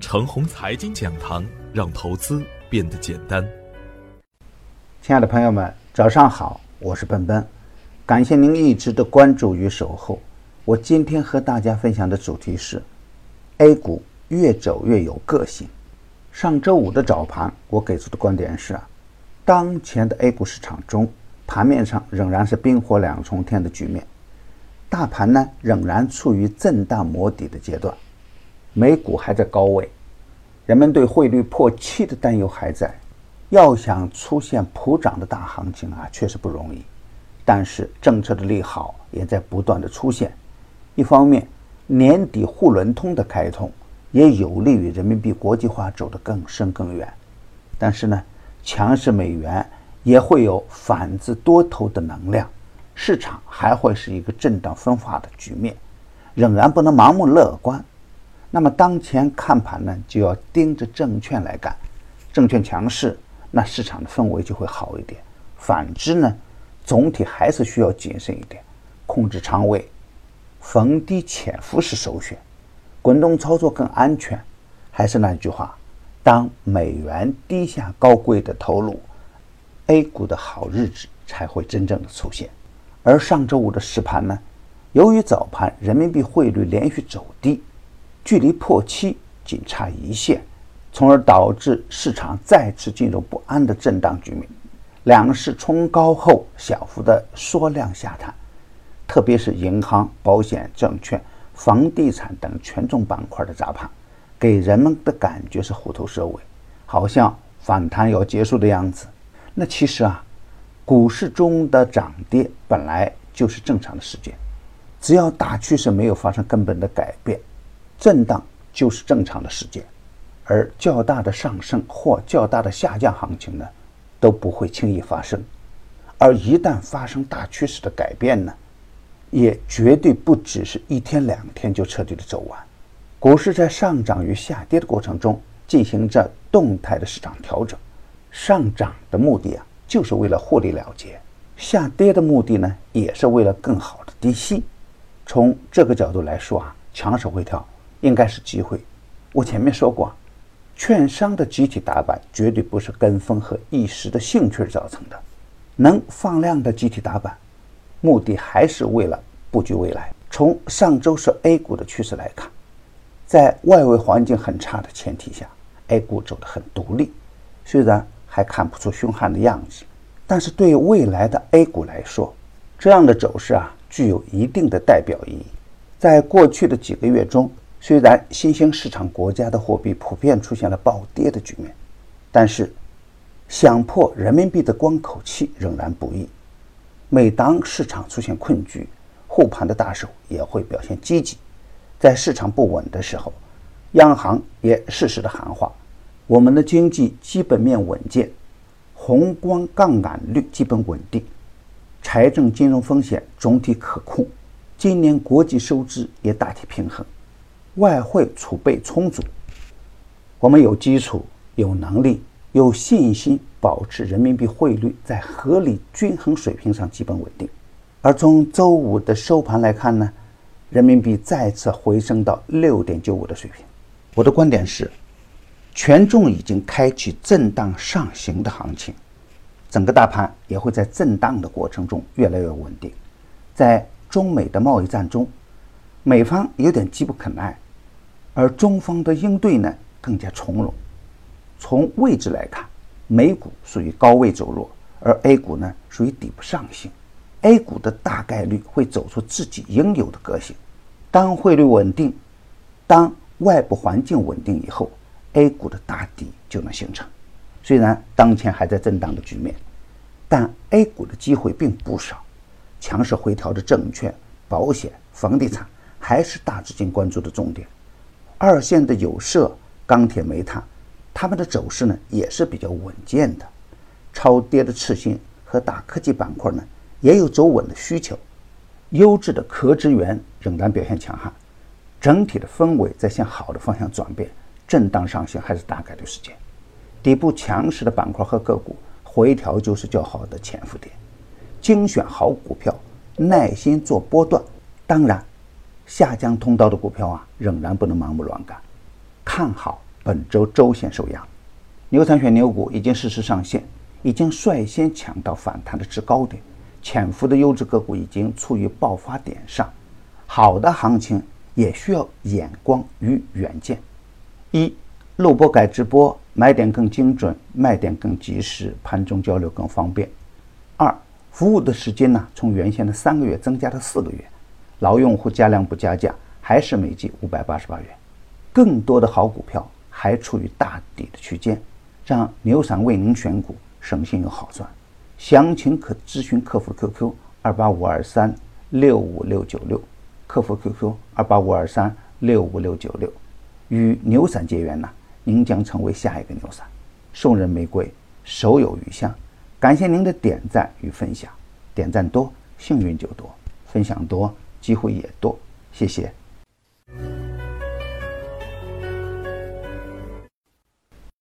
程红财经讲堂，让投资变得简单。亲爱的朋友们，早上好，我是奔奔，感谢您一直的关注与守候。我今天和大家分享的主题是：A 股越走越有个性。上周五的早盘，我给出的观点是，当前的 A 股市场中，盘面上仍然是冰火两重天的局面，大盘呢仍然处于震荡磨底的阶段。美股还在高位，人们对汇率破七的担忧还在，要想出现普涨的大行情啊，确实不容易。但是政策的利好也在不断的出现，一方面年底沪伦通的开通也有利于人民币国际化走得更深更远，但是呢，强势美元也会有反制多头的能量，市场还会是一个震荡分化的局面，仍然不能盲目乐观。那么当前看盘呢，就要盯着证券来干，证券强势，那市场的氛围就会好一点。反之呢，总体还是需要谨慎一点，控制仓位，逢低潜伏是首选，滚动操作更安全。还是那句话，当美元低下高贵的头颅，A 股的好日子才会真正的出现。而上周五的实盘呢，由于早盘人民币汇率连续走低。距离破七仅差一线，从而导致市场再次进入不安的震荡局面。两市冲高后小幅的缩量下探，特别是银行、保险、证券、房地产等权重板块的砸盘，给人们的感觉是虎头蛇尾，好像反弹要结束的样子。那其实啊，股市中的涨跌本来就是正常的事件，只要大趋势没有发生根本的改变。震荡就是正常的事件，而较大的上升或较大的下降行情呢，都不会轻易发生。而一旦发生大趋势的改变呢，也绝对不只是一天两天就彻底的走完。股市在上涨与下跌的过程中进行着动态的市场调整，上涨的目的啊，就是为了获利了结；下跌的目的呢，也是为了更好的低吸。从这个角度来说啊，强势回调。应该是机会。我前面说过，券商的集体打板绝对不是跟风和一时的兴趣造成的。能放量的集体打板，目的还是为了布局未来。从上周是 A 股的趋势来看，在外围环境很差的前提下，A 股走得很独立，虽然还看不出凶悍的样子，但是对未来的 A 股来说，这样的走势啊，具有一定的代表意义。在过去的几个月中，虽然新兴市场国家的货币普遍出现了暴跌的局面，但是想破人民币的关口期仍然不易。每当市场出现困局，护盘的大手也会表现积极。在市场不稳的时候，央行也适时的喊话：我们的经济基本面稳健，宏观杠杆率基本稳定，财政金融风险总体可控，今年国际收支也大体平衡。外汇储备充足，我们有基础、有能力、有信心保持人民币汇率在合理均衡水平上基本稳定。而从周五的收盘来看呢，人民币再次回升到六点九五的水平。我的观点是，权重已经开启震荡上行的行情，整个大盘也会在震荡的过程中越来越稳定。在中美的贸易战中，美方有点急不可耐。而中方的应对呢更加从容。从位置来看，美股属于高位走弱，而 A 股呢属于底部上行。A 股的大概率会走出自己应有的个性。当汇率稳定，当外部环境稳定以后，A 股的大底就能形成。虽然当前还在震荡的局面，但 A 股的机会并不少。强势回调的证券、保险、房地产还是大资金关注的重点。二线的有色、钢铁、煤炭，它们的走势呢也是比较稳健的。超跌的次新和大科技板块呢也有走稳的需求。优质的壳资源仍然表现强悍，整体的氛围在向好的方向转变。震荡上行还是大概率事件。底部强势的板块和个股回调就是较好的潜伏点。精选好股票，耐心做波段。当然。下降通道的股票啊，仍然不能盲目乱干。看好本周周线收阳。牛散选牛股已经实时上线，已经率先抢到反弹的制高点，潜伏的优质个股已经处于爆发点上。好的行情也需要眼光与远见。一，录播改直播，买点更精准，卖点更及时，盘中交流更方便。二，服务的时间呢，从原先的三个月增加到四个月，老用户加量不加价，还是每季五百八十八元。更多的好股票还处于大底的区间。让牛散为您选股，省心又好赚。详情可咨询客服 QQ 二八五二三六五六九六，客服 QQ 二八五二三六五六九六。与牛散结缘呢，您将成为下一个牛散。送人玫瑰，手有余香。感谢您的点赞与分享，点赞多幸运就多，分享多机会也多。谢谢。